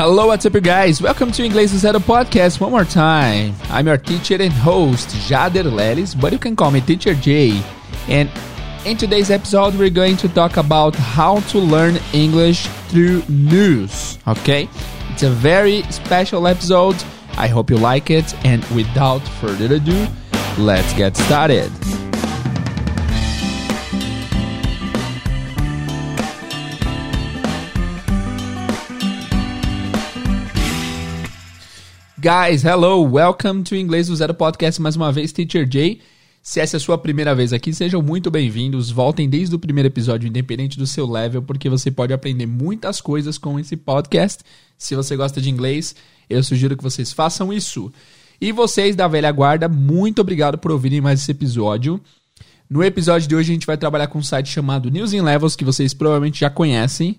Hello, what's up, you guys? Welcome to Inglês do Zero podcast one more time. I'm your teacher and host, Jader Lelis, but you can call me Teacher J. And in today's episode, we're going to talk about how to learn English through news. Okay? It's a very special episode. I hope you like it. And without further ado, let's get started. Guys, hello, welcome to Inglês do Zero Podcast mais uma vez, Teacher Jay. Se essa é a sua primeira vez aqui, sejam muito bem-vindos. Voltem desde o primeiro episódio, independente do seu level, porque você pode aprender muitas coisas com esse podcast. Se você gosta de inglês, eu sugiro que vocês façam isso. E vocês da velha guarda, muito obrigado por ouvirem mais esse episódio. No episódio de hoje, a gente vai trabalhar com um site chamado News in Levels, que vocês provavelmente já conhecem.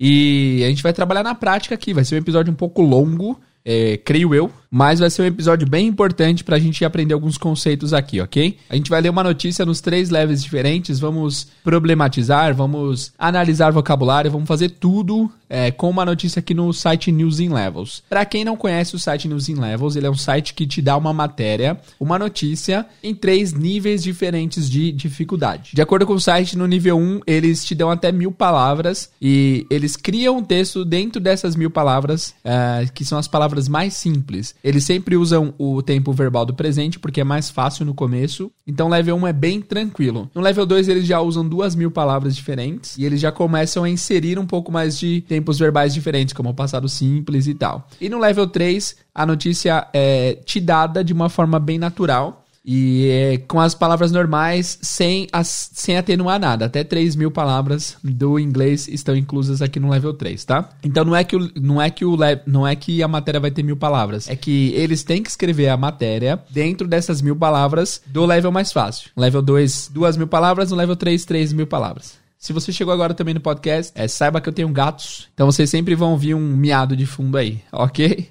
E a gente vai trabalhar na prática aqui. Vai ser um episódio um pouco longo é, creio eu. Mas vai ser um episódio bem importante para a gente aprender alguns conceitos aqui, ok? A gente vai ler uma notícia nos três levels diferentes, vamos problematizar, vamos analisar vocabulário, vamos fazer tudo é, com uma notícia aqui no site News in Levels. Para quem não conhece o site News in Levels, ele é um site que te dá uma matéria, uma notícia em três níveis diferentes de dificuldade. De acordo com o site, no nível 1, eles te dão até mil palavras e eles criam um texto dentro dessas mil palavras, é, que são as palavras mais simples. Eles sempre usam o tempo verbal do presente porque é mais fácil no começo. Então, level 1 é bem tranquilo. No level 2, eles já usam duas mil palavras diferentes e eles já começam a inserir um pouco mais de tempos verbais diferentes, como o passado simples e tal. E no level 3, a notícia é te dada de uma forma bem natural. E é, com as palavras normais, sem, as, sem atenuar nada. Até 3 mil palavras do inglês estão inclusas aqui no level 3, tá? Então não é que, o, não, é que o, não é que a matéria vai ter mil palavras. É que eles têm que escrever a matéria dentro dessas mil palavras do level mais fácil. Level 2, 2 mil palavras. No level 3, 3 mil palavras. Se você chegou agora também no podcast, é, saiba que eu tenho gatos. Então vocês sempre vão ouvir um miado de fundo aí, ok?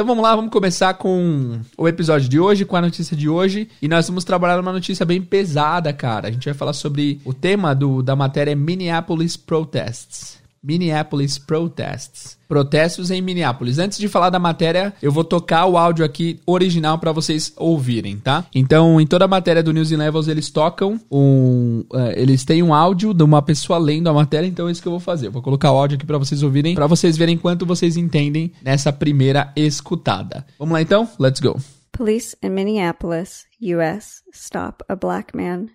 Então vamos lá, vamos começar com o episódio de hoje, com a notícia de hoje. E nós vamos trabalhar uma notícia bem pesada, cara. A gente vai falar sobre o tema do, da matéria Minneapolis Protests. Minneapolis Protests. Protestos em Minneapolis. Antes de falar da matéria, eu vou tocar o áudio aqui original para vocês ouvirem, tá? Então, em toda a matéria do News in Levels, eles tocam um. Uh, eles têm um áudio de uma pessoa lendo a matéria, então é isso que eu vou fazer. Eu vou colocar o áudio aqui para vocês ouvirem, para vocês verem quanto vocês entendem nessa primeira escutada. Vamos lá então? Let's go. Police in Minneapolis, U.S., stop a black man.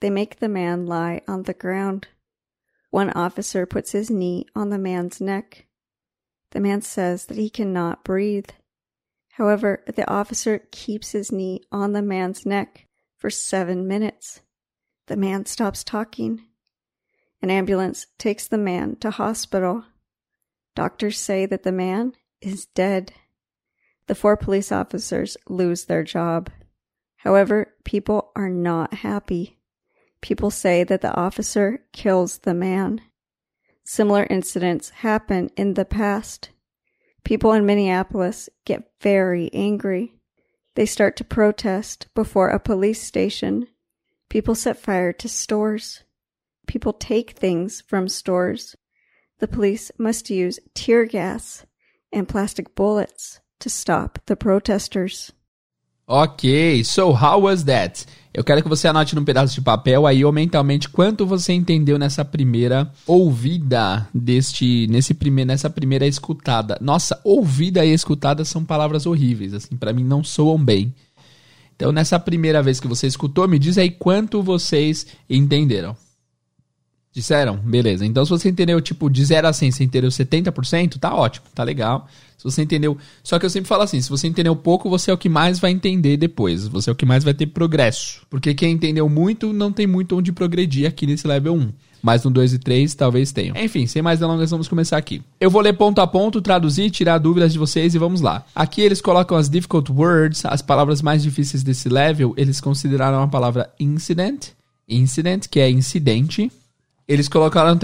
They make the man lie on the ground. One officer puts his knee on the man's neck. The man says that he cannot breathe. However, the officer keeps his knee on the man's neck for seven minutes. The man stops talking. An ambulance takes the man to hospital. Doctors say that the man is dead. The four police officers lose their job. However, people are not happy. People say that the officer kills the man. Similar incidents happen in the past. People in Minneapolis get very angry. They start to protest before a police station. People set fire to stores. People take things from stores. The police must use tear gas and plastic bullets to stop the protesters. Ok, so how was that? Eu quero que você anote num pedaço de papel aí ou mentalmente quanto você entendeu nessa primeira ouvida deste nesse primeiro nessa primeira escutada. Nossa, ouvida e escutada são palavras horríveis, assim, para mim não soam bem. Então, nessa primeira vez que você escutou, me diz aí quanto vocês entenderam. Disseram? Beleza. Então, se você entendeu, tipo, de 0 a 100, você entendeu 70%, tá ótimo, tá legal. Se você entendeu. Só que eu sempre falo assim: se você entendeu pouco, você é o que mais vai entender depois. Você é o que mais vai ter progresso. Porque quem entendeu muito, não tem muito onde progredir aqui nesse level 1. Mas no 2 e 3 talvez tenham. Enfim, sem mais delongas, vamos começar aqui. Eu vou ler ponto a ponto, traduzir, tirar dúvidas de vocês e vamos lá. Aqui eles colocam as difficult words, as palavras mais difíceis desse level, eles consideraram a palavra incident, incident, que é incidente. Eles colocaram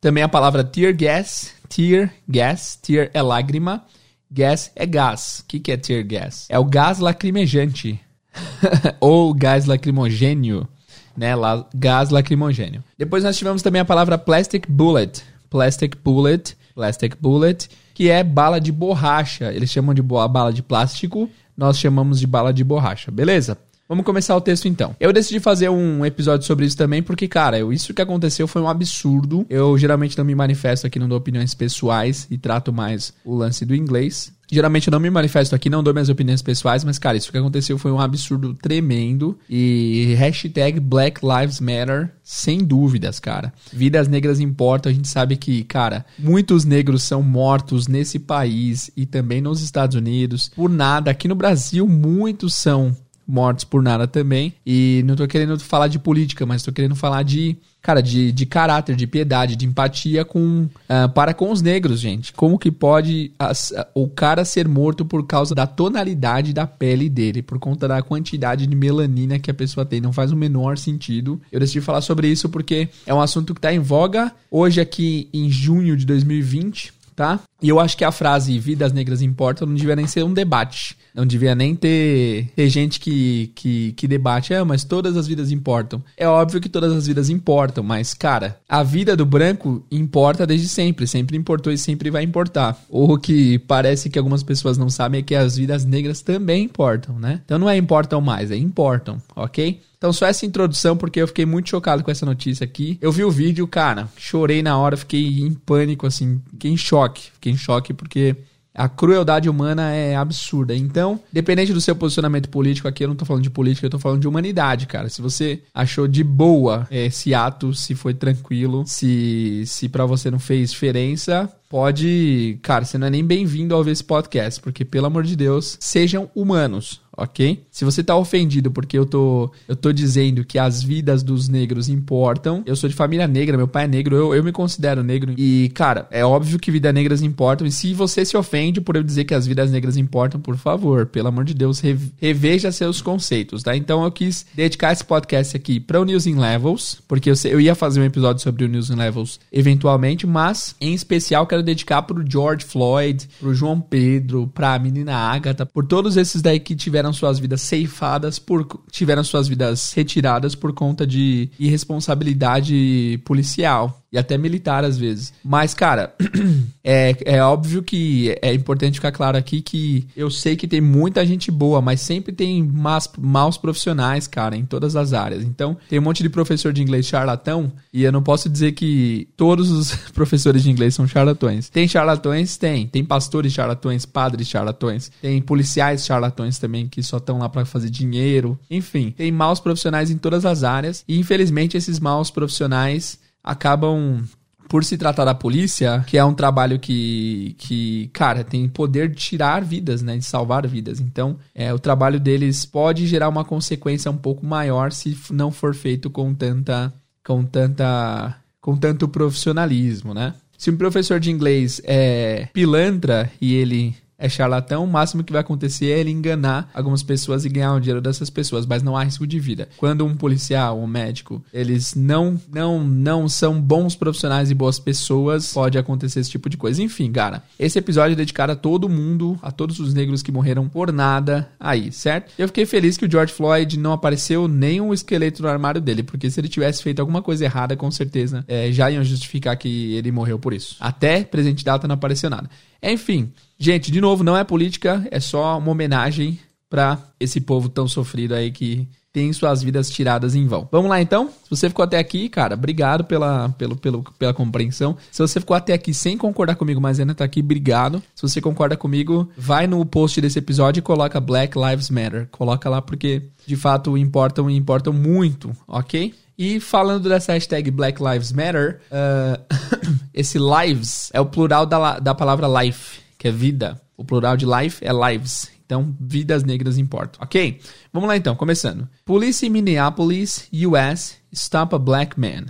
também a palavra tear gas, tear gas, tear é lágrima, gas é gás. O que, que é tear gas? É o gás lacrimejante. Ou gás lacrimogênio, né? La gás lacrimogênio. Depois nós tivemos também a palavra plastic bullet. Plastic bullet, plastic bullet, que é bala de borracha. Eles chamam de bala de plástico, nós chamamos de bala de borracha, beleza? Vamos começar o texto então. Eu decidi fazer um episódio sobre isso também porque, cara, eu, isso que aconteceu foi um absurdo. Eu geralmente não me manifesto aqui, não dou opiniões pessoais e trato mais o lance do inglês. Geralmente eu não me manifesto aqui, não dou minhas opiniões pessoais, mas, cara, isso que aconteceu foi um absurdo tremendo. E hashtag Black Lives Matter, sem dúvidas, cara. Vidas negras importam, a gente sabe que, cara, muitos negros são mortos nesse país e também nos Estados Unidos. Por nada, aqui no Brasil, muitos são mortos por nada também. E não tô querendo falar de política, mas tô querendo falar de, cara, de, de caráter, de piedade, de empatia com uh, para com os negros, gente. Como que pode as, uh, o cara ser morto por causa da tonalidade da pele dele, por conta da quantidade de melanina que a pessoa tem? Não faz o menor sentido. Eu decidi falar sobre isso porque é um assunto que tá em voga hoje aqui em junho de 2020 tá? E eu acho que a frase vidas negras importam não devia nem ser um debate. Não devia nem ter, ter gente que, que, que debate, ah, mas todas as vidas importam. É óbvio que todas as vidas importam, mas, cara, a vida do branco importa desde sempre. Sempre importou e sempre vai importar. O que parece que algumas pessoas não sabem é que as vidas negras também importam, né? Então não é importam mais, é importam, ok? Então, só essa introdução, porque eu fiquei muito chocado com essa notícia aqui. Eu vi o vídeo, cara, chorei na hora, fiquei em pânico, assim, fiquei em choque. Fiquei em choque porque a crueldade humana é absurda. Então, dependente do seu posicionamento político, aqui eu não tô falando de política, eu tô falando de humanidade, cara. Se você achou de boa esse ato, se foi tranquilo, se, se para você não fez diferença, pode. Cara, você não é nem bem-vindo ao ver esse podcast, porque, pelo amor de Deus, sejam humanos ok? Se você tá ofendido porque eu tô, eu tô dizendo que as vidas dos negros importam, eu sou de família negra, meu pai é negro, eu, eu me considero negro. E, cara, é óbvio que vidas negras importam. E se você se ofende por eu dizer que as vidas negras importam, por favor, pelo amor de Deus, reveja seus conceitos, tá? Então eu quis dedicar esse podcast aqui para o News in Levels, porque eu, eu ia fazer um episódio sobre o News in Levels eventualmente, mas em especial quero dedicar pro George Floyd, pro João Pedro, pra menina Agatha, por todos esses daí que tiveram tiveram suas vidas ceifadas por tiveram suas vidas retiradas por conta de irresponsabilidade policial e até militar às vezes. Mas, cara, é, é óbvio que é importante ficar claro aqui que eu sei que tem muita gente boa, mas sempre tem más, maus profissionais, cara, em todas as áreas. Então, tem um monte de professor de inglês charlatão e eu não posso dizer que todos os professores de inglês são charlatões. Tem charlatões? Tem. Tem pastores charlatões, padres charlatões, tem policiais charlatões também que só estão lá para fazer dinheiro. Enfim, tem maus profissionais em todas as áreas e infelizmente esses maus profissionais acabam por se tratar da polícia, que é um trabalho que, que cara, tem poder de tirar vidas, né? De salvar vidas. Então, é, o trabalho deles pode gerar uma consequência um pouco maior se não for feito com tanta. com tanta. com tanto profissionalismo, né? Se um professor de inglês é pilantra e ele é charlatão, o máximo que vai acontecer é ele enganar algumas pessoas e ganhar o dinheiro dessas pessoas, mas não há risco de vida. Quando um policial, um médico, eles não não não são bons profissionais e boas pessoas, pode acontecer esse tipo de coisa. Enfim, cara, esse episódio é dedicado a todo mundo, a todos os negros que morreram por nada aí, certo? Eu fiquei feliz que o George Floyd não apareceu nem um esqueleto no armário dele, porque se ele tivesse feito alguma coisa errada, com certeza é, já iam justificar que ele morreu por isso. Até presente data não apareceu nada. Enfim, gente, de novo, não é política, é só uma homenagem para esse povo tão sofrido aí que tem suas vidas tiradas em vão. Vamos lá então? Se você ficou até aqui, cara, obrigado pela, pelo, pelo, pela compreensão. Se você ficou até aqui sem concordar comigo, mas ainda tá aqui, obrigado. Se você concorda comigo, vai no post desse episódio e coloca Black Lives Matter. Coloca lá porque de fato importam e importam muito, ok? E falando dessa hashtag Black Lives Matter, uh, esse lives é o plural da, da palavra life, que é vida. O plural de life é lives. Então, vidas negras importam, ok? Vamos lá então, começando. Polícia em Minneapolis, US, stop a black man.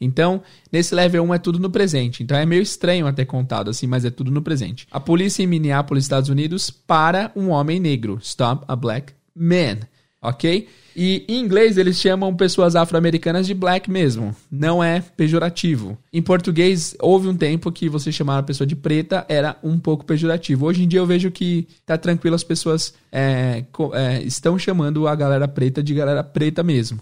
Então, nesse level 1 é tudo no presente. Então é meio estranho até contado assim, mas é tudo no presente. A polícia em Minneapolis, Estados Unidos, para um homem negro. Stop a black man. Ok? E em inglês eles chamam pessoas afro-americanas de black mesmo. Não é pejorativo. Em português, houve um tempo que você chamar a pessoa de preta era um pouco pejorativo. Hoje em dia eu vejo que tá tranquilo, as pessoas é, é, estão chamando a galera preta de galera preta mesmo.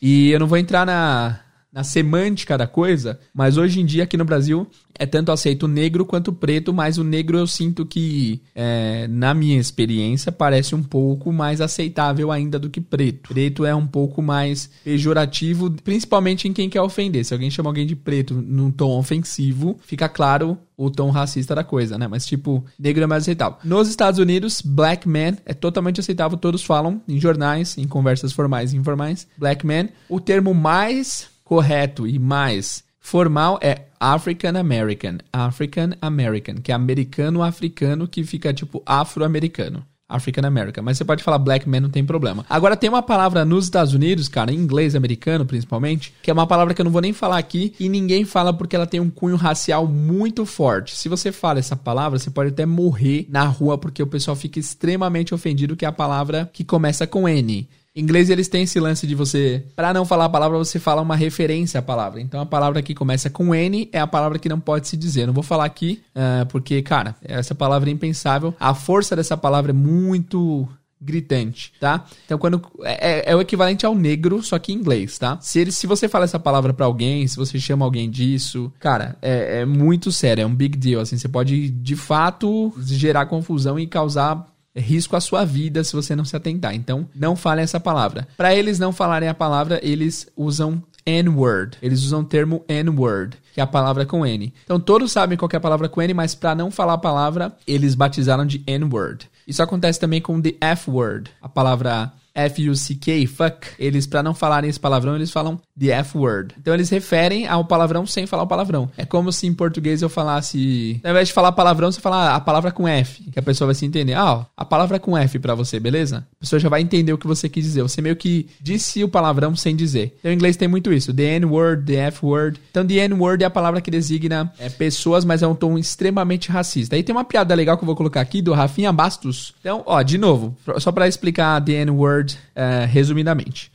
E eu não vou entrar na, na semântica da coisa, mas hoje em dia aqui no Brasil é tanto aceito negro quanto preto, mas o negro eu sinto que, é, na minha experiência, parece um pouco mais aceitável ainda do que preto. Preto é um pouco mais pejorativo, principalmente em quem quer ofender. Se alguém chama alguém de preto num tom ofensivo, fica claro o tom racista da coisa, né? Mas, tipo, negro é mais aceitável. Nos Estados Unidos, black man é totalmente aceitável, todos falam em jornais, em conversas formais e informais. Black man. O termo mais correto e mais formal é African American. African American, que é americano-africano, que fica tipo afro-americano. African American. Mas você pode falar black man, não tem problema. Agora tem uma palavra nos Estados Unidos, cara, em inglês americano principalmente, que é uma palavra que eu não vou nem falar aqui e ninguém fala porque ela tem um cunho racial muito forte. Se você fala essa palavra, você pode até morrer na rua porque o pessoal fica extremamente ofendido que é a palavra que começa com N. Inglês eles têm esse lance de você, para não falar a palavra, você fala uma referência à palavra. Então a palavra que começa com N é a palavra que não pode se dizer. Não vou falar aqui, uh, porque, cara, essa palavra é impensável. A força dessa palavra é muito gritante, tá? Então quando é, é, o equivalente ao negro, só que em inglês, tá? Se, ele, se você fala essa palavra para alguém, se você chama alguém disso, cara, é, é muito sério, é um big deal, assim, você pode de fato gerar confusão e causar risco à sua vida se você não se atentar. Então, não fale essa palavra. Para eles não falarem a palavra, eles usam N-word. Eles usam o termo N-word, que é a palavra com N. Então, todos sabem qual é a palavra com N, mas para não falar a palavra, eles batizaram de N-word. Isso acontece também com the F-word, a palavra F-U-C-K, fuck, eles, para não falarem esse palavrão, eles falam the F-word. Então eles referem ao palavrão sem falar o palavrão. É como se em português eu falasse. Ao invés de falar palavrão, você fala a palavra com F, que a pessoa vai se entender. Ah, ó, a palavra com F para você, beleza? A pessoa já vai entender o que você quis dizer. Você meio que disse o palavrão sem dizer. Então em inglês tem muito isso. The N-word, the F-word. Então the N-word é a palavra que designa é, pessoas, mas é um tom extremamente racista. Aí tem uma piada legal que eu vou colocar aqui do Rafinha Bastos. Então, ó, de novo, só para explicar the N-word word uh, resumidamente.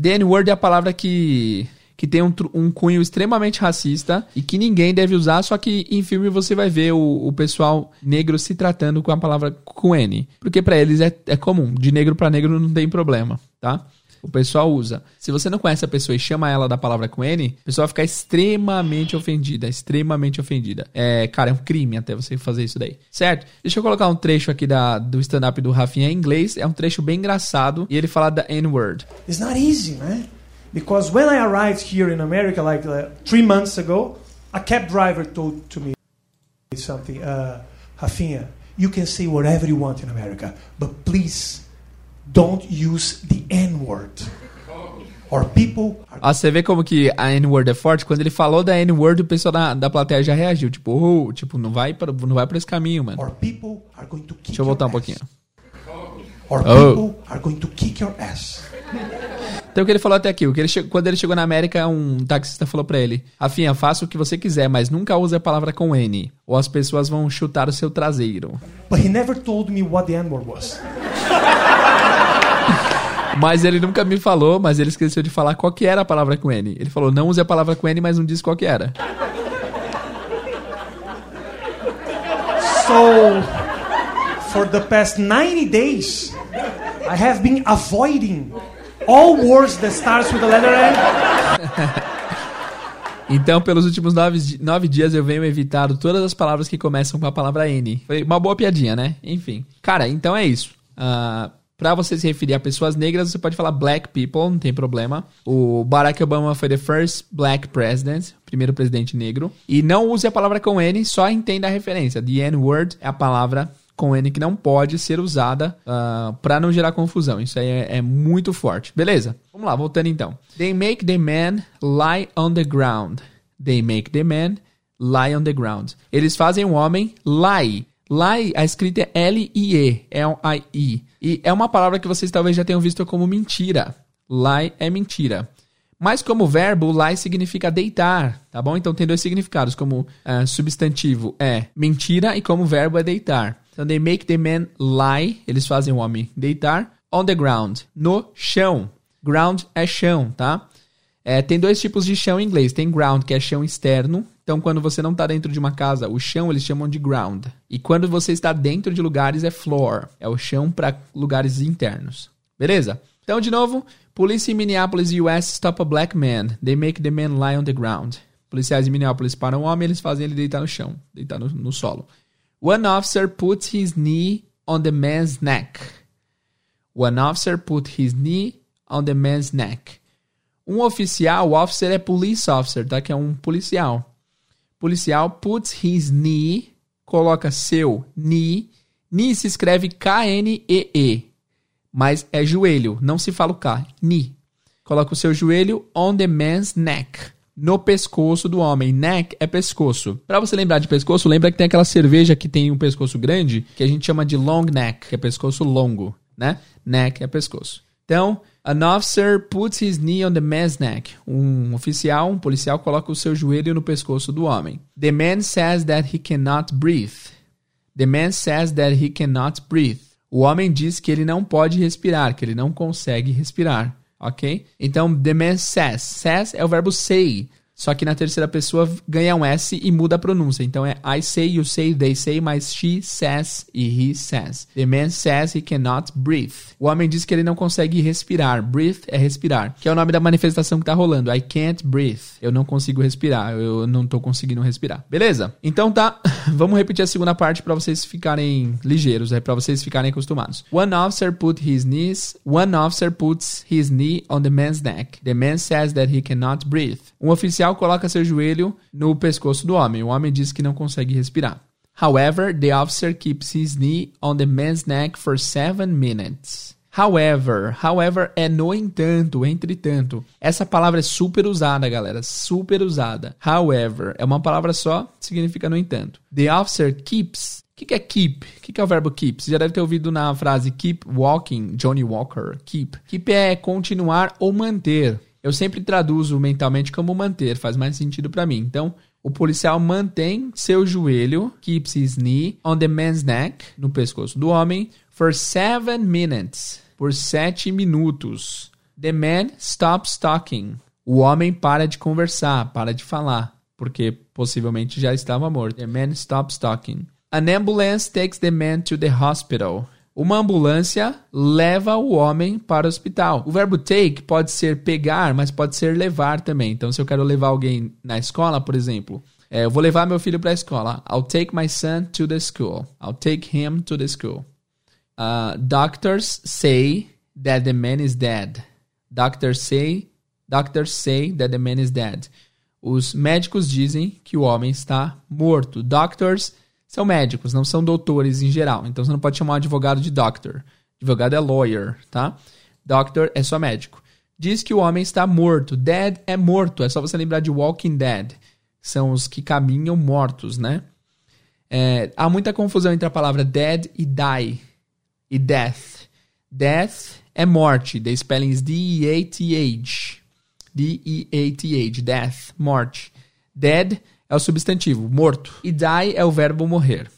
The N-word é a palavra que, que tem um, um, cunho extremamente racista e que ninguém deve usar, só que em filme você vai ver o, o pessoal negro se tratando com a palavra com N. Porque para eles é, é comum, de negro para negro não tem problema, tá? O pessoal usa. Se você não conhece a pessoa e chama ela da palavra com N, a pessoa vai ficar extremamente ofendida, extremamente ofendida. É, cara, é um crime até você fazer isso daí, certo? Deixa eu colocar um trecho aqui da, do stand-up do Rafinha em inglês, é um trecho bem engraçado, e ele fala da N-word. It's not easy, man. Because when I arrived here in America, like uh, three months ago, a cab driver told to me something, uh, Rafinha, you can say whatever you want in America, but please don't use the N-word. Or people are... ah, você vê como que a N-word é forte? Quando ele falou da N-word, o pessoal da, da plateia já reagiu. Tipo, oh, tipo não, vai pra, não vai pra esse caminho, mano. Or people are going to kick Deixa eu voltar um pouquinho. Or oh. people are going to kick your ass. Então o que ele falou até aqui, o que ele quando ele chegou na América, um taxista falou para ele: Rafinha, faça o que você quiser, mas nunca use a palavra com N, ou as pessoas vão chutar o seu traseiro. But he never told me what the N-word was. Mas ele nunca me falou, mas ele esqueceu de falar qual que era a palavra com N. Ele falou, não use a palavra com N, mas não disse qual que era. So, for the past 90 days, I have been avoiding all words that starts with the letter N. Então, pelos últimos nove, nove dias, eu venho evitado todas as palavras que começam com a palavra N. Foi uma boa piadinha, né? Enfim. Cara, então é isso. Uh, Pra você se referir a pessoas negras, você pode falar black people, não tem problema. O Barack Obama foi the first black president, primeiro presidente negro. E não use a palavra com N, só entenda a referência. The N-word é a palavra com N que não pode ser usada uh, ah, para não gerar confusão. Isso aí é, é, muito forte. Beleza? Vamos lá, voltando então. They make the man lie on the ground. They make the man lie on the ground. Eles fazem o homem lie Lie, a escrita é L-I-E, I-I. E é uma palavra que vocês talvez já tenham visto como mentira. Lie é mentira. Mas como verbo, lie significa deitar, tá bom? Então tem dois significados, como uh, substantivo é mentira e como verbo é deitar. Então they make the man lie, eles fazem o homem deitar, on the ground, no chão. Ground é chão, tá? É, tem dois tipos de chão em inglês. Tem ground, que é chão externo, então, quando você não está dentro de uma casa, o chão eles chamam de ground. E quando você está dentro de lugares, é floor. É o chão para lugares internos. Beleza? Então, de novo, Police in Minneapolis, US stop a black man. They make the man lie on the ground. Policiais em Minneapolis param o homem, eles fazem ele deitar no chão, deitar no, no solo. One officer puts his knee on the man's neck. One officer put his knee on the man's neck. Um oficial, o officer é police officer, tá? Que é um policial. Policial puts his knee, coloca seu knee. Knee se escreve K-N-E-E, mas é joelho, não se fala o K. Knee. Coloca o seu joelho on the man's neck no pescoço do homem. Neck é pescoço. Para você lembrar de pescoço, lembra que tem aquela cerveja que tem um pescoço grande, que a gente chama de long neck, que é pescoço longo, né? Neck é pescoço. Então, an officer puts his knee on the man's neck. Um oficial, um policial coloca o seu joelho no pescoço do homem. The man says that he cannot breathe. The man says that he cannot breathe. O homem diz que ele não pode respirar, que ele não consegue respirar ok? Então, the man says. Says é o verbo say. Só que na terceira pessoa ganha um S e muda a pronúncia. Então é I say, you say, they say, mas she says e he says. The man says he cannot breathe. O homem diz que ele não consegue respirar. Breathe é respirar, que é o nome da manifestação que tá rolando. I can't breathe. Eu não consigo respirar. Eu não tô conseguindo respirar. Beleza? Então tá. Vamos repetir a segunda parte para vocês ficarem ligeiros, é para vocês ficarem acostumados. One officer put his knees. One officer puts his knee on the man's neck. The man says that he cannot breathe. Um oficial oficial coloca seu joelho no pescoço do homem. O homem diz que não consegue respirar. However, the officer keeps his knee on the man's neck for seven minutes. However, however é no entanto, entretanto. Essa palavra é super usada, galera, super usada. However é uma palavra só, significa no entanto. The officer keeps. O que, que, é keep? O que, que, é o verbo keep? Você já deve ter ouvido na frase keep walking, Johnny Walker. Keep. Keep é continuar ou manter eu sempre traduzo mentalmente como manter, faz mais sentido para mim. Então, o policial mantém seu joelho, keeps his knee on the man's neck, no pescoço do homem, for seven minutes, por sete minutos. The man stops talking. O homem para de conversar, para de falar, porque possivelmente já estava morto. The man stops talking. An ambulance takes the man to the hospital. Uma ambulância leva o homem para o hospital. O verbo take pode ser pegar, mas pode ser levar também. Então, se eu quero levar alguém na escola, por exemplo, é, eu vou levar meu filho para a escola. I'll take my son to the school. I'll take him to the school. Uh, doctors say that the man is dead. Doctors say, doctors say that the man is dead. Os médicos dizem que o homem está morto. Doctors são médicos, não são doutores em geral. Então você não pode chamar um advogado de doctor. Advogado é lawyer, tá? Doctor é só médico. Diz que o homem está morto. Dead é morto. É só você lembrar de Walking Dead. São os que caminham mortos, né? É, há muita confusão entre a palavra dead e die. E death. Death é morte. The spelling is D-E-A-T-H. D-E-A-T-H. Death. Morte. Dead o substantivo, morto. E die é o verbo morrer.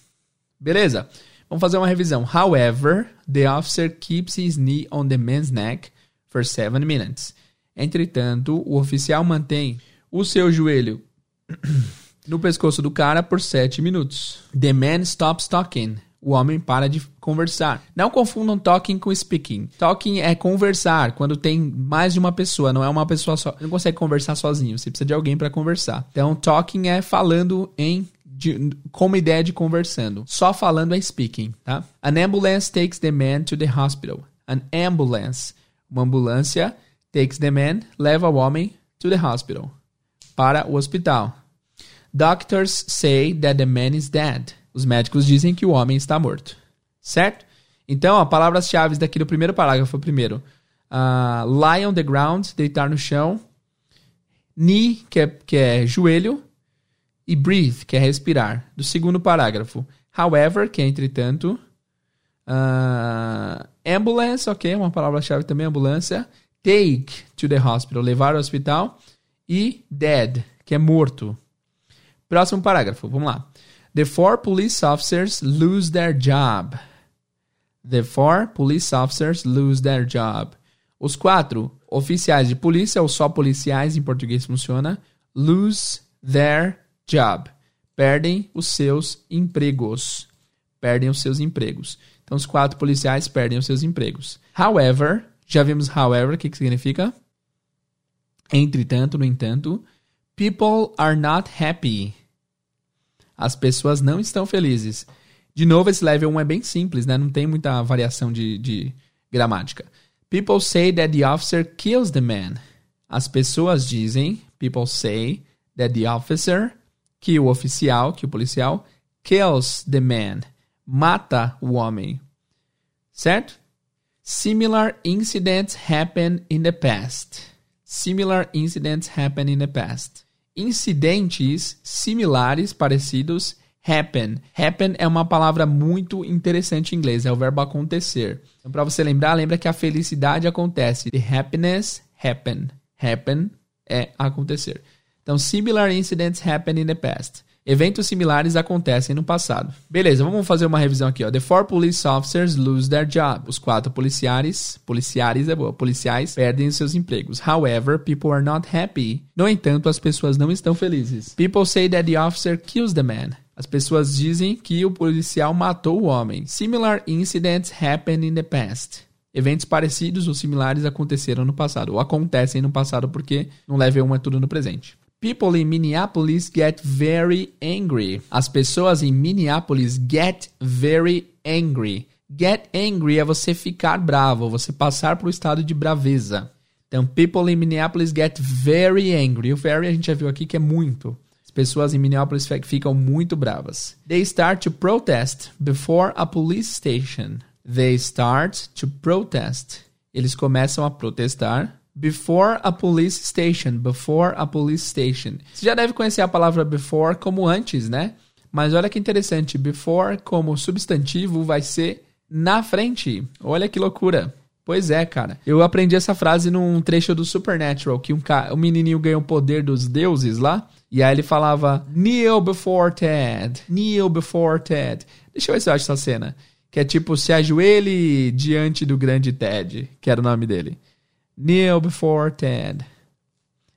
Beleza? Vamos fazer uma revisão. However, the officer keeps his knee on the man's neck for seven minutes. Entretanto, o oficial mantém o seu joelho no pescoço do cara por sete minutos. The man stops talking o homem para de conversar. Não confundam talking com speaking. Talking é conversar quando tem mais de uma pessoa, não é uma pessoa só. Não consegue conversar sozinho, você precisa de alguém para conversar. Então, talking é falando em de, com uma ideia de conversando. Só falando é speaking, tá? An ambulance takes the man to the hospital. An ambulance, uma ambulância, takes the man, leva o homem to the hospital, para o hospital. Doctors say that the man is dead. Os médicos dizem que o homem está morto. Certo? Então, as palavras-chave daqui do primeiro parágrafo. Primeiro, uh, lie on the ground, deitar no chão. Knee, que é, que é joelho. E breathe, que é respirar. Do segundo parágrafo. However, que é entretanto. Uh, ambulance, ok, uma palavra-chave também, ambulância. Take to the hospital, levar ao hospital. E dead, que é morto. Próximo parágrafo, vamos lá. The four police officers lose their job. The four police officers lose their job. Os quatro oficiais de polícia, ou só policiais em português funciona, lose their job. Perdem os seus empregos. Perdem os seus empregos. Então, os quatro policiais perdem os seus empregos. However, Já vimos however, o que, que significa? Entretanto, no entanto. People are not happy. As pessoas não estão felizes. De novo, esse level 1 é bem simples, né? Não tem muita variação de, de gramática. People say that the officer kills the man. As pessoas dizem, people say that the officer, que o oficial, que o policial, kills the man. Mata o homem. Certo? Similar incidents happen in the past. Similar incidents happen in the past. Incidentes similares, parecidos, happen. Happen é uma palavra muito interessante em inglês, é o verbo acontecer. Então, para você lembrar, lembra que a felicidade acontece. The happiness happen. Happen é acontecer. Então, similar incidents happen in the past. Eventos similares acontecem no passado. Beleza, vamos fazer uma revisão aqui. Ó. The four police officers lose their job. Os quatro policiais, policiais é boa, policiais perdem seus empregos. However, people are not happy. No entanto, as pessoas não estão felizes. People say that the officer kills the man. As pessoas dizem que o policial matou o homem. Similar incidents happen in the past. Eventos parecidos ou similares aconteceram no passado, ou acontecem no passado porque no level 1 é tudo no presente. People in Minneapolis get very angry. As pessoas em Minneapolis get very angry. Get angry é você ficar bravo, você passar para o estado de braveza. Então, people in Minneapolis get very angry. O very a gente já viu aqui que é muito. As pessoas em Minneapolis ficam muito bravas. They start to protest before a police station. They start to protest. Eles começam a protestar Before a police station. Before a police station. Você já deve conhecer a palavra before como antes, né? Mas olha que interessante. Before como substantivo vai ser na frente. Olha que loucura. Pois é, cara. Eu aprendi essa frase num trecho do Supernatural, que um, ca... um menininho ganhou o poder dos deuses lá. E aí ele falava, kneel before Ted. Kneel before Ted. Deixa eu ver se eu acho essa cena. Que é tipo, se ajoelhe diante do grande Ted, que era o nome dele. Kneel before Ted.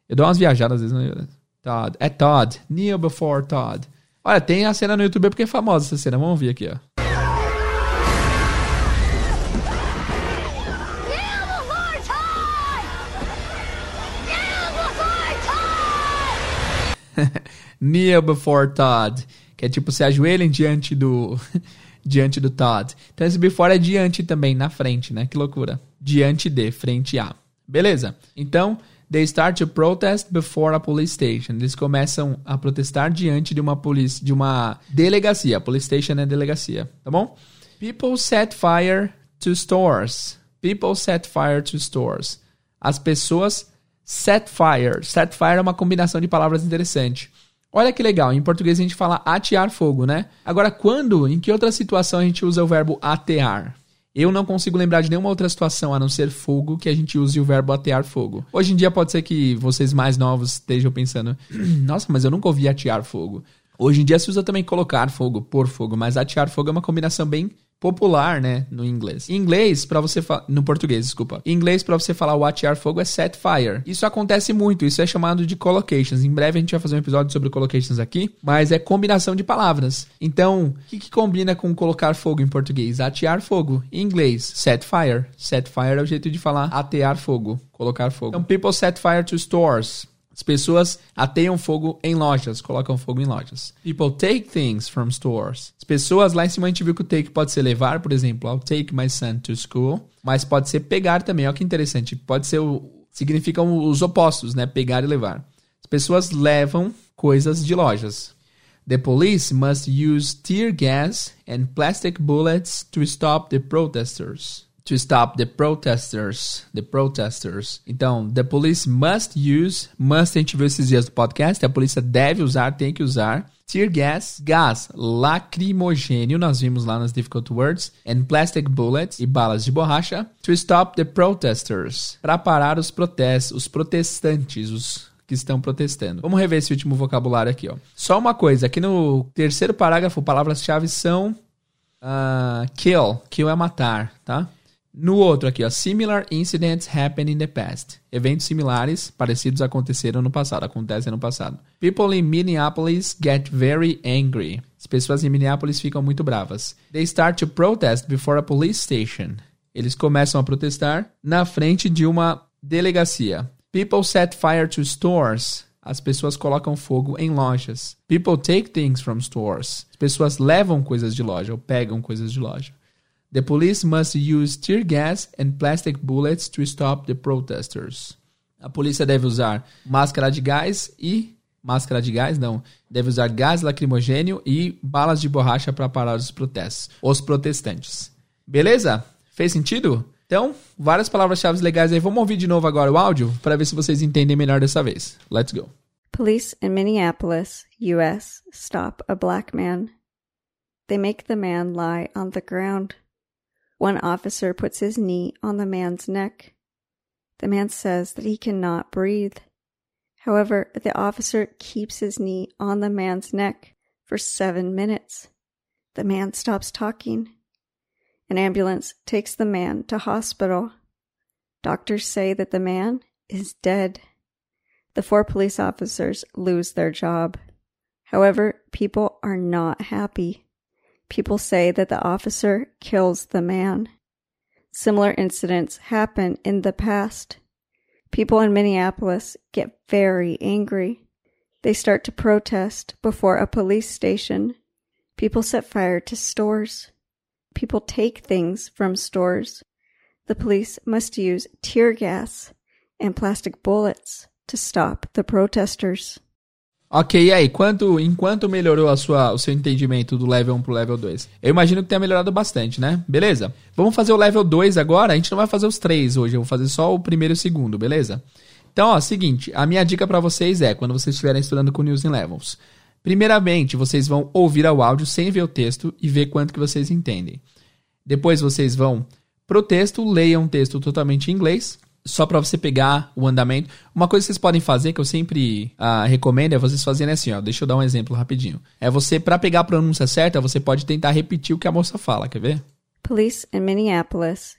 Eu dou umas viajadas às vezes. Todd. É Todd. Kneel before Todd. Olha, tem a cena no YouTube porque é famosa essa cena. Vamos ver aqui, ó. Kneel before Todd. Que é tipo, se ajoelhem diante do. diante do Todd. Então esse before é diante também, na frente, né? Que loucura. Diante de, frente a. Beleza. Então, they start to protest before a police station. Eles começam a protestar diante de uma polícia, de uma delegacia. A police station é delegacia, tá bom? People set fire to stores. People set fire to stores. As pessoas set fire. Set fire é uma combinação de palavras interessante. Olha que legal, em português a gente fala atear fogo, né? Agora, quando, em que outra situação a gente usa o verbo atear? Eu não consigo lembrar de nenhuma outra situação a não ser fogo que a gente use o verbo atear fogo. Hoje em dia pode ser que vocês mais novos estejam pensando: nossa, mas eu nunca ouvi atear fogo. Hoje em dia se usa também colocar fogo, pôr fogo, mas atear fogo é uma combinação bem popular, né, no inglês. Em inglês, para você no português, desculpa. Em inglês, para você falar o atear fogo é set fire. Isso acontece muito, isso é chamado de collocations. Em breve a gente vai fazer um episódio sobre collocations aqui, mas é combinação de palavras. Então, o que, que combina com colocar fogo em português? Atear fogo. Em inglês, set fire. Set fire é o jeito de falar atear fogo, colocar fogo. Então, people set fire to stores. As pessoas ateiam fogo em lojas, colocam fogo em lojas. People take things from stores. As pessoas lá em cima a gente viu que o take pode ser levar, por exemplo, I'll take my son to school, mas pode ser pegar também. Olha que interessante. Pode ser o significam os opostos, né? Pegar e levar. As pessoas levam coisas de lojas. The police must use tear gas and plastic bullets to stop the protesters to stop the protesters. The protesters. Então, the police must use, must a gente viu esses dias do podcast, a polícia deve usar, tem que usar. Tear gas, gás lacrimogênio, nós vimos lá nas difficult words, and plastic bullets e balas de borracha, to stop the protesters, para parar os protestos, os protestantes, os que estão protestando. Vamos rever esse último vocabulário aqui, ó. Só uma coisa, aqui no terceiro parágrafo, palavras-chave são uh, kill, kill é matar, tá? No outro aqui, ó, similar incidents happen in the past. Eventos similares, parecidos aconteceram no passado, acontecem no passado. People in Minneapolis get very angry. As pessoas em Minneapolis ficam muito bravas. They start to protest before a police station. Eles começam a protestar na frente de uma delegacia. People set fire to stores. As pessoas colocam fogo em lojas. People take things from stores. As pessoas levam coisas de loja ou pegam coisas de loja. The police must use tear gas and plastic bullets to stop the protesters. A polícia deve usar máscara de gás e máscara de gás não, deve usar gás lacrimogênio e balas de borracha para parar os protestos, os protestantes. Beleza? Fez sentido? Então, várias palavras-chave legais aí. Vamos ouvir de novo agora o áudio para ver se vocês entendem melhor dessa vez. Let's go. Police in Minneapolis, U.S., stop a black man. They make the man lie on the ground. One officer puts his knee on the man's neck. The man says that he cannot breathe. However, the officer keeps his knee on the man's neck for seven minutes. The man stops talking. An ambulance takes the man to hospital. Doctors say that the man is dead. The four police officers lose their job. However, people are not happy. People say that the officer kills the man. Similar incidents happen in the past. People in Minneapolis get very angry. They start to protest before a police station. People set fire to stores. People take things from stores. The police must use tear gas and plastic bullets to stop the protesters. Ok, e aí, quanto, enquanto melhorou a sua, o seu entendimento do level 1 pro level 2? Eu imagino que tenha melhorado bastante, né? Beleza? Vamos fazer o level 2 agora. A gente não vai fazer os três hoje, eu vou fazer só o primeiro e o segundo, beleza? Então, ó, seguinte, a minha dica para vocês é, quando vocês estiverem estudando com News in Levels, primeiramente, vocês vão ouvir o áudio sem ver o texto e ver quanto que vocês entendem. Depois vocês vão pro texto, leiam um texto totalmente em inglês, só para você pegar o andamento. Uma coisa que vocês podem fazer, que eu sempre uh, recomendo, é vocês fazerem assim, ó. Deixa eu dar um exemplo rapidinho. É você, para pegar a pronúncia certa, você pode tentar repetir o que a moça fala, quer ver? Police in Minneapolis,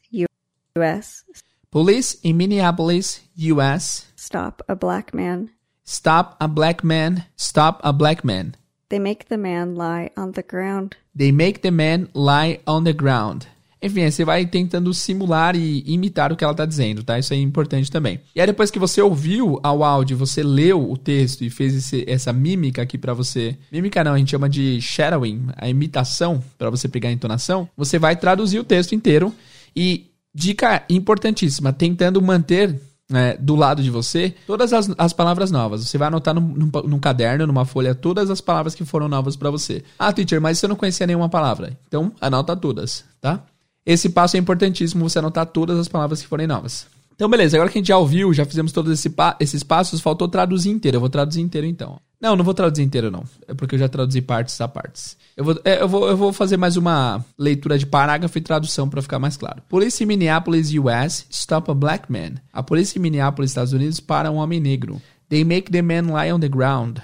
U.S. Police in Minneapolis, U.S. Stop a black man. Stop a black man. Stop a black man. They make the man lie on the ground. They make the man lie on the ground. Enfim, você vai tentando simular e imitar o que ela está dizendo, tá? Isso é importante também. E aí depois que você ouviu ao áudio, você leu o texto e fez esse, essa mímica aqui para você. Mímica não, a gente chama de shadowing, a imitação para você pegar a entonação. Você vai traduzir o texto inteiro e dica importantíssima, tentando manter é, do lado de você todas as, as palavras novas. Você vai anotar num, num, num, caderno, numa folha, todas as palavras que foram novas para você. Ah, teacher, mas você não conhecia nenhuma palavra. Então, anota todas, tá? Esse passo é importantíssimo, você anotar todas as palavras que forem novas. Então, beleza, agora que a gente já ouviu, já fizemos todos esse pa esses passos, faltou traduzir inteiro. Eu vou traduzir inteiro então. Não, não vou traduzir inteiro, não. É porque eu já traduzi partes a partes. Eu vou, é, eu vou, eu vou fazer mais uma leitura de parágrafo e tradução para ficar mais claro. Polícia em Minneapolis, US, stop a black man. A polícia em Minneapolis, Estados Unidos, para um homem negro. They make the man lie on the ground.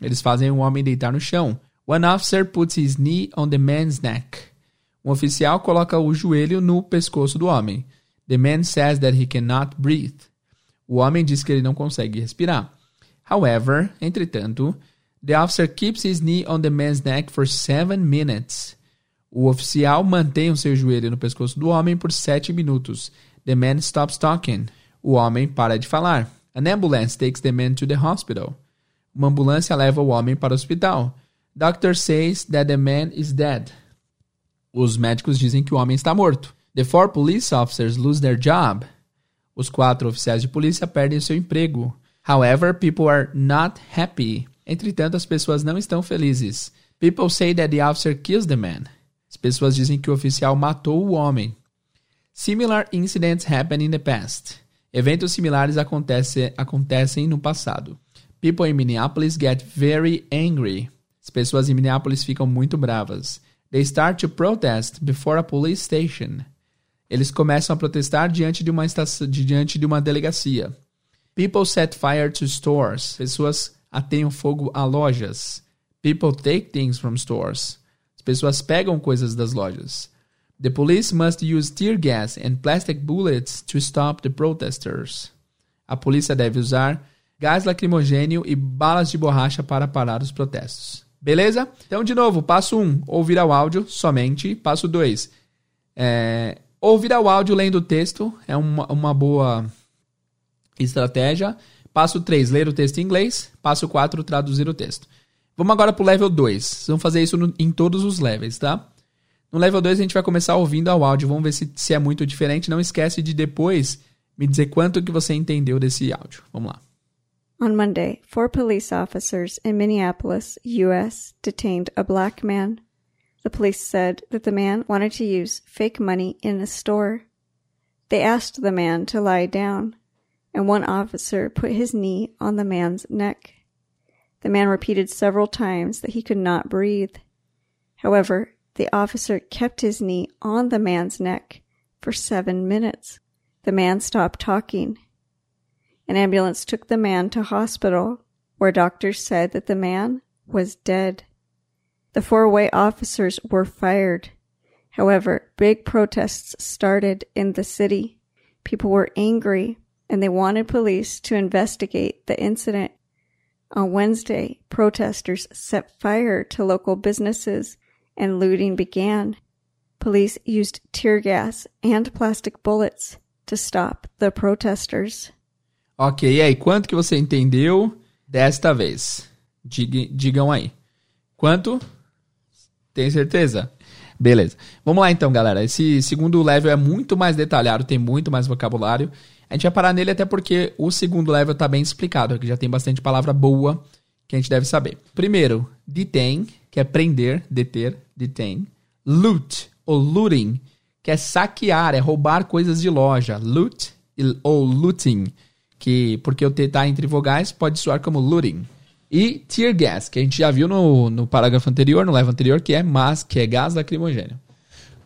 Eles fazem um homem deitar no chão. One officer puts his knee on the man's neck. Um oficial coloca o joelho no pescoço do homem. The man says that he cannot breathe. O homem diz que ele não consegue respirar. However, entretanto, the officer keeps his knee on the man's neck for seven minutes. O oficial mantém o seu joelho no pescoço do homem por sete minutos. The man stops talking. O homem para de falar. An ambulance takes the man to the hospital. Uma ambulância leva o homem para o hospital. Doctor says that the man is dead. Os médicos dizem que o homem está morto. The four police officers lose their job. Os quatro oficiais de polícia perdem seu emprego. However, people are not happy. Entretanto, as pessoas não estão felizes. People say that the officer kills the man. As pessoas dizem que o oficial matou o homem. Similar incidents happen in the past. Eventos similares acontece, acontecem no passado. People in Minneapolis get very angry. As pessoas em Minneapolis ficam muito bravas. They start to protest before a police station. Eles começam a protestar diante de uma estação, diante de uma delegacia. People set fire to stores. Pessoas ateiam fogo a lojas. People take things from stores. As pessoas pegam coisas das lojas. The police must use tear gas and plastic bullets to stop the protesters. A polícia deve usar gás lacrimogênio e balas de borracha para parar os protestos. Beleza? Então, de novo, passo 1, um, ouvir ao áudio somente. Passo 2, é, Ouvir ao áudio lendo o texto é uma, uma boa estratégia. Passo 3, ler o texto em inglês. Passo 4, traduzir o texto. Vamos agora para o level 2. Vamos fazer isso no, em todos os levels, tá? No level 2 a gente vai começar ouvindo ao áudio. Vamos ver se, se é muito diferente. Não esquece de depois me dizer quanto que você entendeu desse áudio. Vamos lá. On Monday, four police officers in Minneapolis, U.S., detained a black man. The police said that the man wanted to use fake money in a store. They asked the man to lie down, and one officer put his knee on the man's neck. The man repeated several times that he could not breathe. However, the officer kept his knee on the man's neck for seven minutes. The man stopped talking. An ambulance took the man to hospital, where doctors said that the man was dead. The four way officers were fired. However, big protests started in the city. People were angry and they wanted police to investigate the incident. On Wednesday, protesters set fire to local businesses and looting began. Police used tear gas and plastic bullets to stop the protesters. Ok, e aí, quanto que você entendeu desta vez? Dig, digam aí. Quanto? Tem certeza? Beleza. Vamos lá então, galera. Esse segundo level é muito mais detalhado, tem muito mais vocabulário. A gente vai parar nele até porque o segundo level está bem explicado, aqui já tem bastante palavra boa que a gente deve saber. Primeiro, detain, que é prender, deter, detain. Loot, ou looting, que é saquear, é roubar coisas de loja. Loot ou looting, que porque o T está entre vogais pode soar como looting. E tear gas, que a gente já viu no, no parágrafo anterior, no level anterior, que é mas, que é gás lacrimogêneo.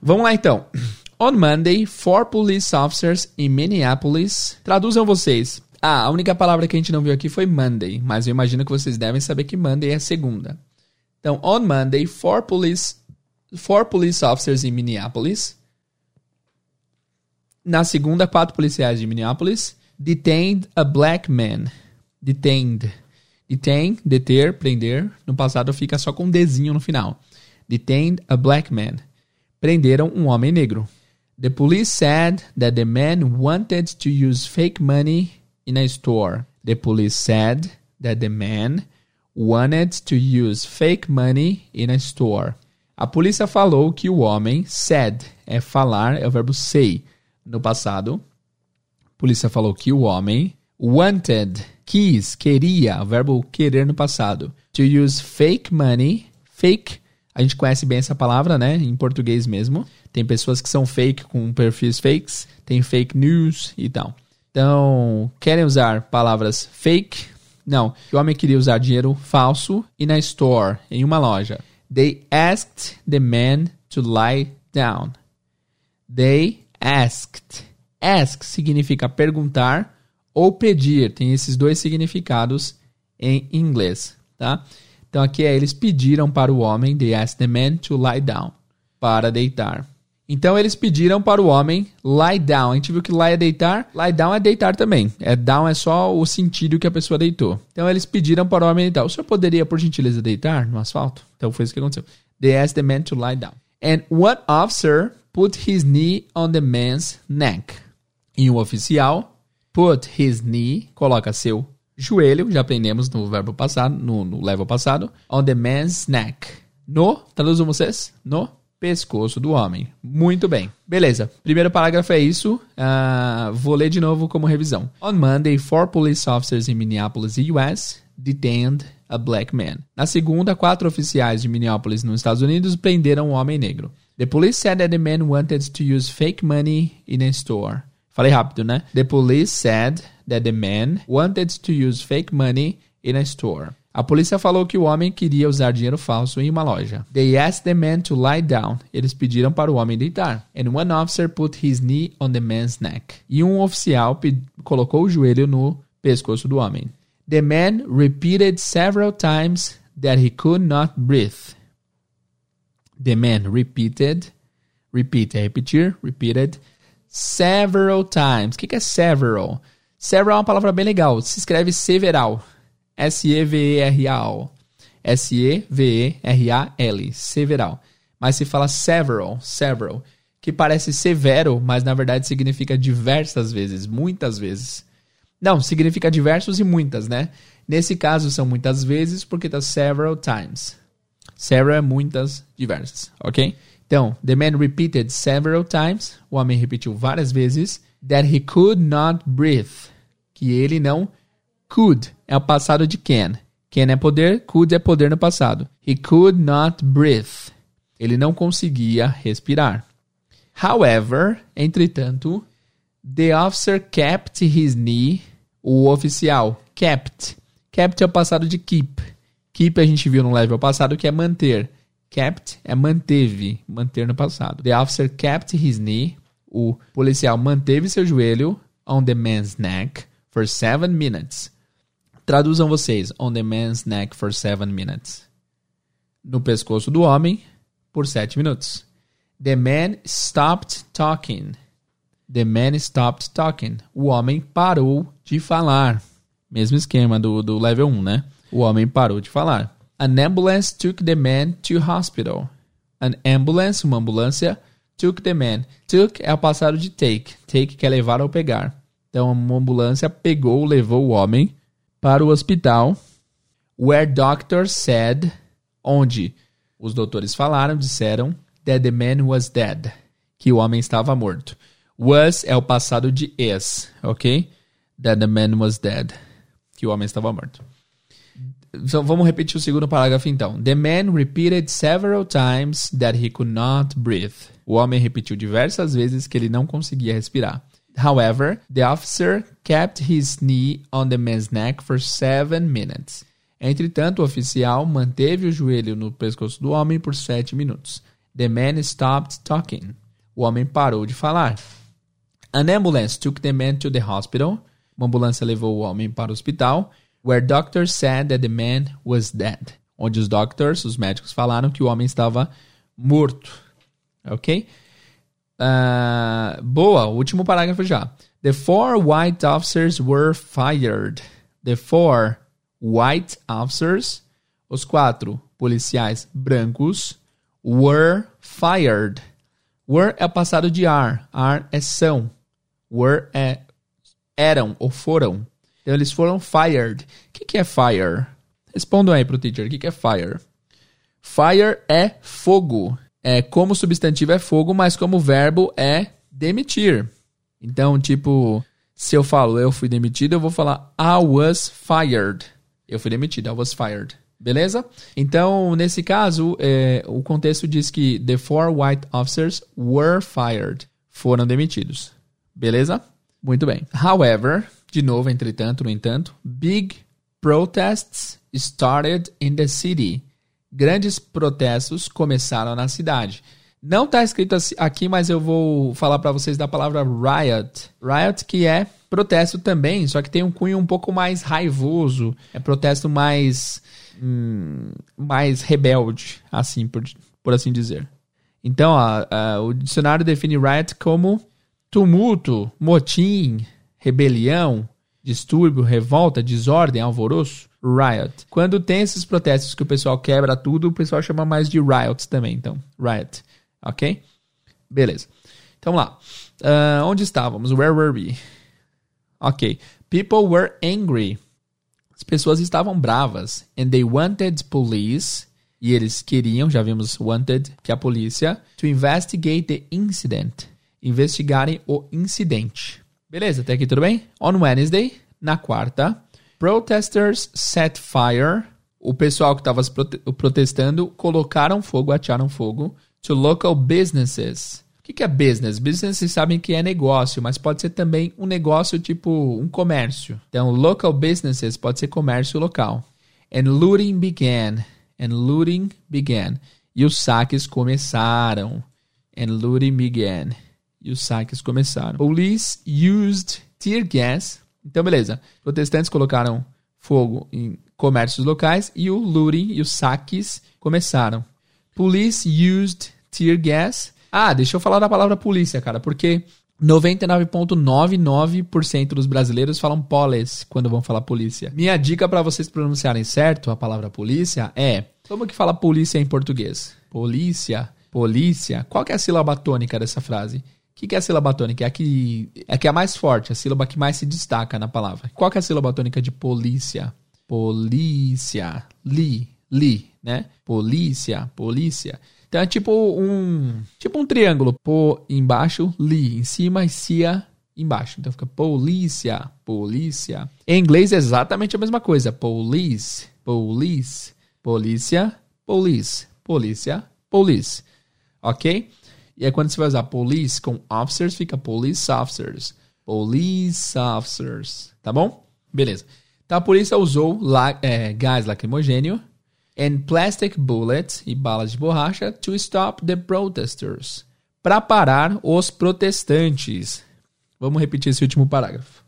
Vamos lá então. On Monday, four police officers in Minneapolis. Traduzam vocês. Ah, a única palavra que a gente não viu aqui foi Monday, mas eu imagino que vocês devem saber que Monday é segunda. Então, on Monday, four police, four police officers in Minneapolis. Na segunda, quatro policiais de Minneapolis detained a black man. Detained. Detain, deter, prender. No passado fica só com um Dzinho no final. Detained a black man. Prenderam um homem negro. The police said that the man wanted to use fake money in a store. The police said that the man wanted to use fake money in a store. A polícia falou que o homem said é falar, é o verbo say no passado. Polícia falou que o homem wanted quis, queria, o verbo querer no passado. To use fake money, fake, a gente conhece bem essa palavra, né? Em português mesmo. Tem pessoas que são fake com perfis fakes, tem fake news e tal. Então, querem usar palavras fake? Não, o homem queria usar dinheiro falso e na store, em uma loja. They asked the man to lie down. They asked. Ask significa perguntar ou pedir. Tem esses dois significados em inglês, tá? Então aqui é eles pediram para o homem, they asked the man to lie down, para deitar. Então eles pediram para o homem lie down. A gente viu que lie é deitar, lie down é deitar também. É down é só o sentido que a pessoa deitou. Então eles pediram para o homem deitar. O senhor poderia, por gentileza, deitar no asfalto? Então foi isso que aconteceu. They asked the man to lie down. And one officer put his knee on the man's neck. E um oficial put his knee, coloca seu joelho, já aprendemos no verbo passado, no, no level passado, on the man's neck. No, traduzam vocês? No pescoço do homem. Muito bem. Beleza. Primeiro parágrafo é isso. Uh, vou ler de novo como revisão. On Monday, four police officers in Minneapolis, US, detained a black man. Na segunda, quatro oficiais de Minneapolis, nos Estados Unidos, prenderam um homem negro. The police said that the man wanted to use fake money in a store. Falei rápido, né? The police said that the man wanted to use fake money in a store. A polícia falou que o homem queria usar dinheiro falso em uma loja. They asked the man to lie down. Eles pediram para o homem deitar. And one officer put his knee on the man's neck. E um oficial colocou o joelho no pescoço do homem. The man repeated several times that he could not breathe. The man repeated, repeat repetir, repeated, several times. O que é several? Several é uma palavra bem legal. Se escreve several. S-E-V-E-R-A-L. S-E-V-E-R-A-L. Several. Mas se fala several, several. que parece severo, mas na verdade significa diversas vezes, muitas vezes. Não, significa diversos e muitas, né? Nesse caso são muitas vezes porque tá several times. Several é muitas, diversas, ok? Então, the man repeated several times, o homem repetiu várias vezes, that he could not breathe, que ele não could, é o passado de can. Can é poder, could é poder no passado. He could not breathe. Ele não conseguia respirar. However, entretanto, the officer kept his knee, o oficial kept. Kept é o passado de keep. Keep a gente viu no level passado que é manter. Kept é manteve, manter no passado. The officer kept his knee, o policial manteve seu joelho on the man's neck for seven minutes. Traduzam vocês. On the man's neck for seven minutes. No pescoço do homem por sete minutos. The man stopped talking. The man stopped talking. O homem parou de falar. Mesmo esquema do, do level 1, né? O homem parou de falar. An ambulance took the man to hospital. An ambulance, uma ambulância, took the man. Took é o passado de take. Take quer levar ou pegar. Então, uma ambulância pegou, levou o homem para o hospital, where doctors said, onde os doutores falaram, disseram, that the man was dead, que o homem estava morto. Was é o passado de is, ok? That the man was dead, que o homem estava morto. Então, vamos repetir o segundo parágrafo então. The man repeated several times that he could not breathe. O homem repetiu diversas vezes que ele não conseguia respirar. However, the officer kept his knee on the man's neck for seven minutes. Entretanto, o oficial manteve o joelho no pescoço do homem por sete minutos. The man stopped talking. O homem parou de falar. An ambulance took the man to the hospital. Uma ambulância levou o homem para o hospital, where doctors said that the man was dead. Onde os doctors, os médicos, falaram que o homem estava morto. Ok? Uh, boa, último parágrafo já. The four white officers were fired. The four white officers, os quatro policiais brancos, were fired. Were é passado de are. Are é são. Were é eram ou foram. Então eles foram fired. O que, que é fire? Respondam aí pro teacher. O que, que é fire? Fire é fogo é, como substantivo é fogo, mas como verbo é demitir. Então, tipo, se eu falo eu fui demitido, eu vou falar I was fired. Eu fui demitido, I was fired. Beleza? Então, nesse caso, é, o contexto diz que the four white officers were fired. Foram demitidos. Beleza? Muito bem. However, de novo, entretanto, no entanto, big protests started in the city grandes protestos começaram na cidade. Não está escrito aqui, mas eu vou falar para vocês da palavra riot. Riot que é protesto também, só que tem um cunho um pouco mais raivoso, é protesto mais hum, mais rebelde, assim por, por assim dizer. Então, a, a, o dicionário define riot como tumulto, motim, rebelião, distúrbio, revolta, desordem, alvoroço riot. Quando tem esses protestos que o pessoal quebra tudo, o pessoal chama mais de riots também. Então, riot. Ok? Beleza. Então, lá. Uh, onde estávamos? Where were we? Ok. People were angry. As pessoas estavam bravas. And they wanted police. E eles queriam, já vimos wanted, que é a polícia, to investigate the incident. Investigarem o incidente. Beleza, até aqui tudo bem? On Wednesday, na quarta, Protesters set fire. O pessoal que estava prote protestando colocaram fogo, atearam fogo to local businesses. O que, que é business? Business vocês sabem que é negócio, mas pode ser também um negócio tipo um comércio. Então, local businesses pode ser comércio local. And looting began. And looting began. E os saques começaram. And looting began. E os saques começaram. Police used tear gas então, beleza. Protestantes colocaram fogo em comércios locais e o looting e os saques começaram. Police used tear gas. Ah, deixa eu falar da palavra polícia, cara, porque 99,99% dos brasileiros falam police quando vão falar polícia. Minha dica para vocês pronunciarem certo a palavra polícia é: como que fala polícia em português? Polícia. polícia. Qual é a sílaba tônica dessa frase? Que, que é a sílaba tônica? É a, que, é a que é a mais forte, a sílaba que mais se destaca na palavra. Qual que é a sílaba tônica de polícia? Polícia. Li. Li, né? Polícia, polícia. Então é tipo um, tipo um triângulo. Po embaixo, li em cima e cia embaixo. Então fica polícia, polícia. Em inglês é exatamente a mesma coisa. Police, police, polícia, police, polícia, police. Ok? E aí quando você vai usar police com officers, fica police officers. Police officers. Tá bom? Beleza. Então a polícia usou la é, gás lacrimogênio and plastic bullets e balas de borracha to stop the protesters. Para parar os protestantes. Vamos repetir esse último parágrafo.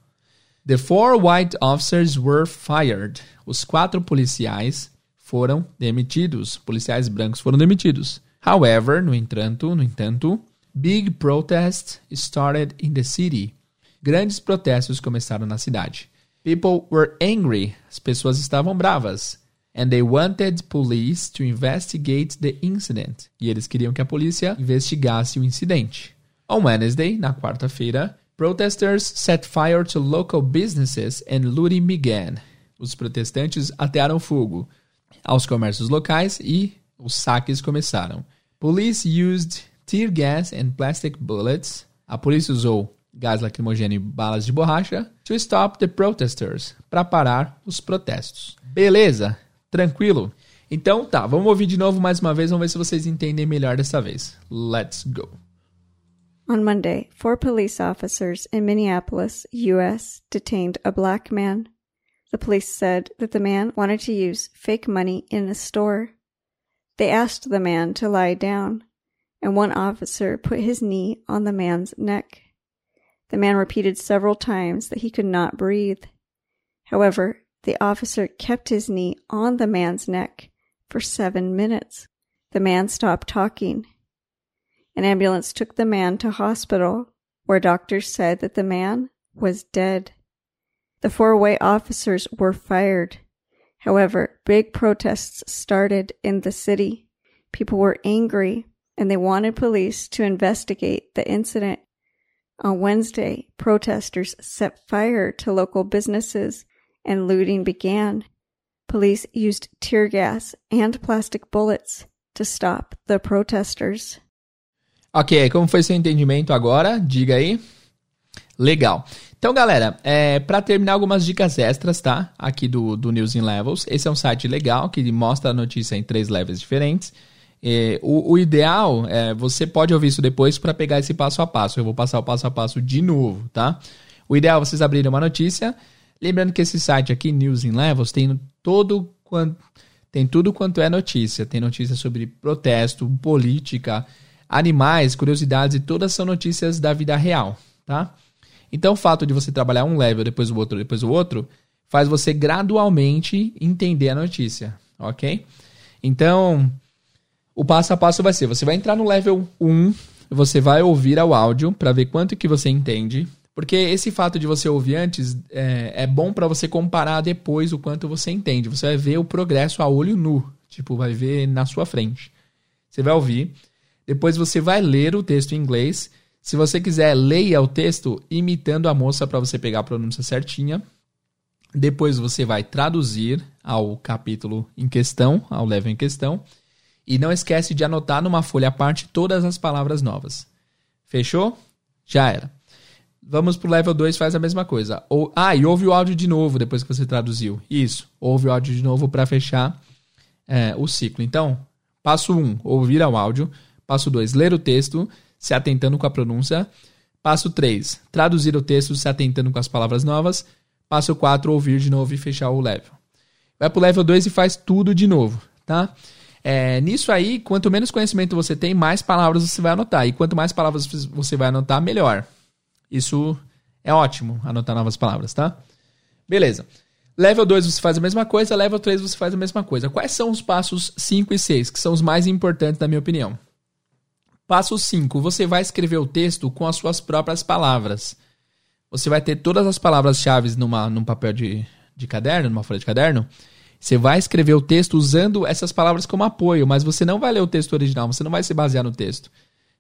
The four white officers were fired. Os quatro policiais foram demitidos. Policiais brancos foram demitidos. However, no entanto, no entanto, big protests started in the city. Grandes protestos começaram na cidade. People were angry. As pessoas estavam bravas and they wanted police to investigate the incident. E eles queriam que a polícia investigasse o incidente. On Wednesday, na quarta-feira, protesters set fire to local businesses and looting began. Os protestantes atearam fogo aos comércios locais e os saques começaram. Police used tear gas and plastic bullets. A polícia usou gás lacrimogêneo e balas de borracha to stop the protesters, para parar os protestos. Beleza? Tranquilo? Então tá, vamos ouvir de novo mais uma vez, vamos ver se vocês entendem melhor dessa vez. Let's go. On Monday, four police officers in Minneapolis, U.S., detained a black man. The police said that the man wanted to use fake money in a store. They asked the man to lie down, and one officer put his knee on the man's neck. The man repeated several times that he could not breathe. However, the officer kept his knee on the man's neck for seven minutes. The man stopped talking. An ambulance took the man to hospital, where doctors said that the man was dead. The four way officers were fired. However, big protests started in the city. People were angry and they wanted police to investigate the incident. On Wednesday, protesters set fire to local businesses and looting began. Police used tear gas and plastic bullets to stop the protesters. Ok, como foi seu entendimento agora? Diga aí. Legal. Então, galera, é, para terminar algumas dicas extras, tá? Aqui do, do News in Levels. Esse é um site legal que mostra a notícia em três levels diferentes. É, o, o, ideal é você pode ouvir isso depois para pegar esse passo a passo. Eu vou passar o passo a passo de novo, tá? O ideal é vocês abrirem uma notícia, Lembrando que esse site aqui, News in Levels, tem todo quanto tem tudo quanto é notícia. Tem notícia sobre protesto, política, animais, curiosidades e todas são notícias da vida real, tá? Então o fato de você trabalhar um level, depois o outro, depois o outro, faz você gradualmente entender a notícia, ok? Então, o passo a passo vai ser, você vai entrar no level 1, você vai ouvir o áudio para ver quanto que você entende, porque esse fato de você ouvir antes é, é bom para você comparar depois o quanto você entende. Você vai ver o progresso a olho nu. Tipo, vai ver na sua frente. Você vai ouvir. Depois você vai ler o texto em inglês. Se você quiser, leia o texto imitando a moça para você pegar a pronúncia certinha. Depois você vai traduzir ao capítulo em questão, ao level em questão. E não esquece de anotar numa folha à parte todas as palavras novas. Fechou? Já era. Vamos pro level 2, faz a mesma coisa. Ou, ah, e ouve o áudio de novo depois que você traduziu. Isso, ouve o áudio de novo para fechar é, o ciclo. Então, passo 1, um, ouvir ao áudio. Passo 2, ler o texto, se atentando com a pronúncia. Passo 3, traduzir o texto, se atentando com as palavras novas. Passo 4, ouvir de novo e fechar o level. Vai pro level 2 e faz tudo de novo, tá? É, nisso aí, quanto menos conhecimento você tem, mais palavras você vai anotar. E quanto mais palavras você vai anotar, melhor. Isso é ótimo, anotar novas palavras, tá? Beleza. Level 2 você faz a mesma coisa, level 3 você faz a mesma coisa. Quais são os passos 5 e 6, que são os mais importantes na minha opinião? Passo 5, você vai escrever o texto com as suas próprias palavras. Você vai ter todas as palavras-chave numa, num papel de, de caderno, numa folha de caderno. Você vai escrever o texto usando essas palavras como apoio, mas você não vai ler o texto original, você não vai se basear no texto.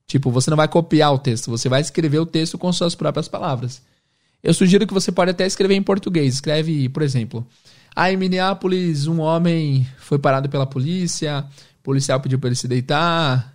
Tipo, você não vai copiar o texto, você vai escrever o texto com suas próprias palavras. Eu sugiro que você pode até escrever em português. Escreve, por exemplo, ah, em Minneapolis, um homem foi parado pela polícia, o policial pediu para ele se deitar,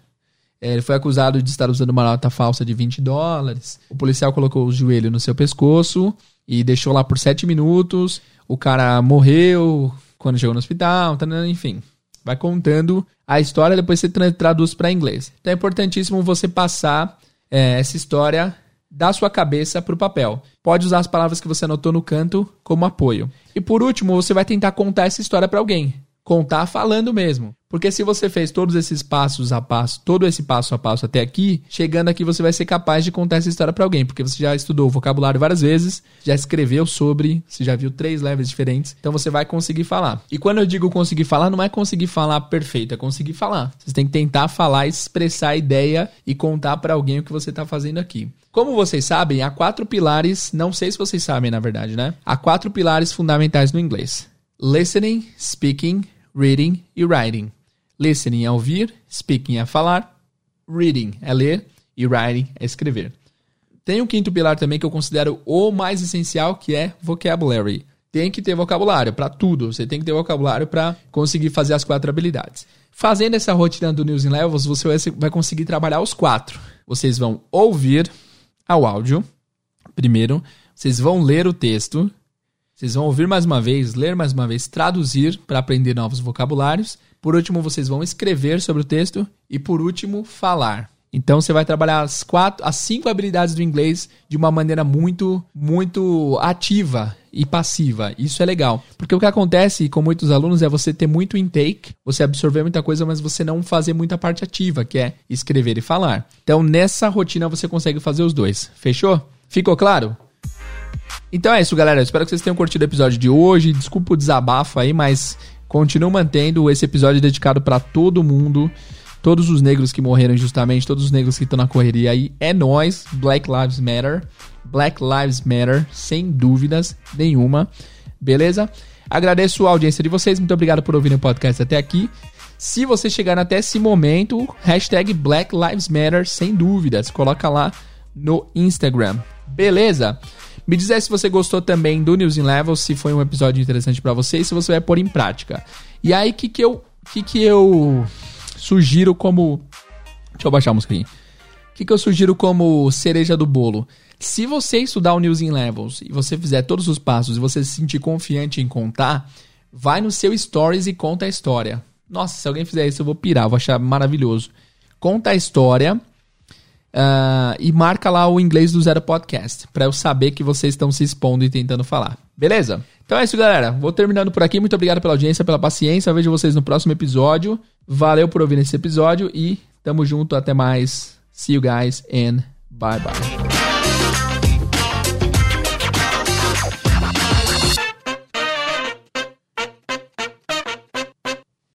ele foi acusado de estar usando uma nota falsa de 20 dólares. O policial colocou o joelho no seu pescoço e deixou lá por 7 minutos. O cara morreu quando chegou no hospital, tá, né, enfim. Vai contando a história, depois você traduz para inglês. Então é importantíssimo você passar é, essa história da sua cabeça para o papel. Pode usar as palavras que você anotou no canto como apoio. E por último, você vai tentar contar essa história para alguém. Contar falando mesmo. Porque se você fez todos esses passos a passo, todo esse passo a passo até aqui, chegando aqui você vai ser capaz de contar essa história para alguém, porque você já estudou o vocabulário várias vezes, já escreveu sobre, você já viu três levels diferentes, então você vai conseguir falar. E quando eu digo conseguir falar, não é conseguir falar perfeito, é conseguir falar. Você tem que tentar falar, expressar a ideia e contar para alguém o que você está fazendo aqui. Como vocês sabem, há quatro pilares, não sei se vocês sabem na verdade, né? Há quatro pilares fundamentais no inglês: listening, speaking, reading e writing. Listening é ouvir, speaking é falar, reading é ler e writing é escrever. Tem um quinto pilar também que eu considero o mais essencial, que é vocabulary. Tem que ter vocabulário para tudo. Você tem que ter vocabulário para conseguir fazer as quatro habilidades. Fazendo essa rotina do News in Levels, você vai conseguir trabalhar os quatro. Vocês vão ouvir ao áudio, primeiro. Vocês vão ler o texto. Vocês vão ouvir mais uma vez, ler mais uma vez, traduzir para aprender novos vocabulários por último, vocês vão escrever sobre o texto. E por último, falar. Então você vai trabalhar as quatro, as cinco habilidades do inglês de uma maneira muito, muito ativa e passiva. Isso é legal. Porque o que acontece com muitos alunos é você ter muito intake, você absorver muita coisa, mas você não fazer muita parte ativa, que é escrever e falar. Então nessa rotina você consegue fazer os dois. Fechou? Ficou claro? Então é isso, galera. espero que vocês tenham curtido o episódio de hoje. Desculpa o desabafo aí, mas continuo mantendo esse episódio dedicado para todo mundo, todos os negros que morreram injustamente, todos os negros que estão na correria aí. É nós, Black Lives Matter. Black Lives Matter, sem dúvidas nenhuma. Beleza? Agradeço a audiência de vocês, muito obrigado por ouvir o podcast até aqui. Se você chegar até esse momento, hashtag Black Lives Matter, sem dúvidas, coloca lá no Instagram. Beleza? Me diz aí se você gostou também do News in Level, se foi um episódio interessante para você e se você vai pôr em prática. E aí, o que, que eu. que, que eu sugiro como. Deixa eu baixar a música aqui. O que, que eu sugiro como cereja do bolo? Se você estudar o News in Levels e você fizer todos os passos e você se sentir confiante em contar, vai no seu Stories e conta a história. Nossa, se alguém fizer isso, eu vou pirar, vou achar maravilhoso. Conta a história Uh, e marca lá o inglês do Zero Podcast, para eu saber que vocês estão se expondo e tentando falar. Beleza? Então é isso, galera. Vou terminando por aqui. Muito obrigado pela audiência, pela paciência. Eu vejo vocês no próximo episódio. Valeu por ouvir esse episódio e tamo junto. Até mais. See you guys and bye bye.